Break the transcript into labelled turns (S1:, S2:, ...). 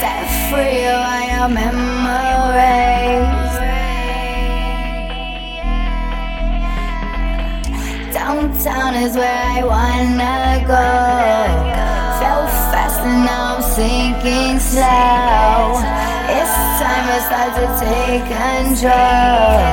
S1: Set free all your memories. Downtown is where I wanna go. Fell fast and now I'm sinking slow. It's time to start to take control.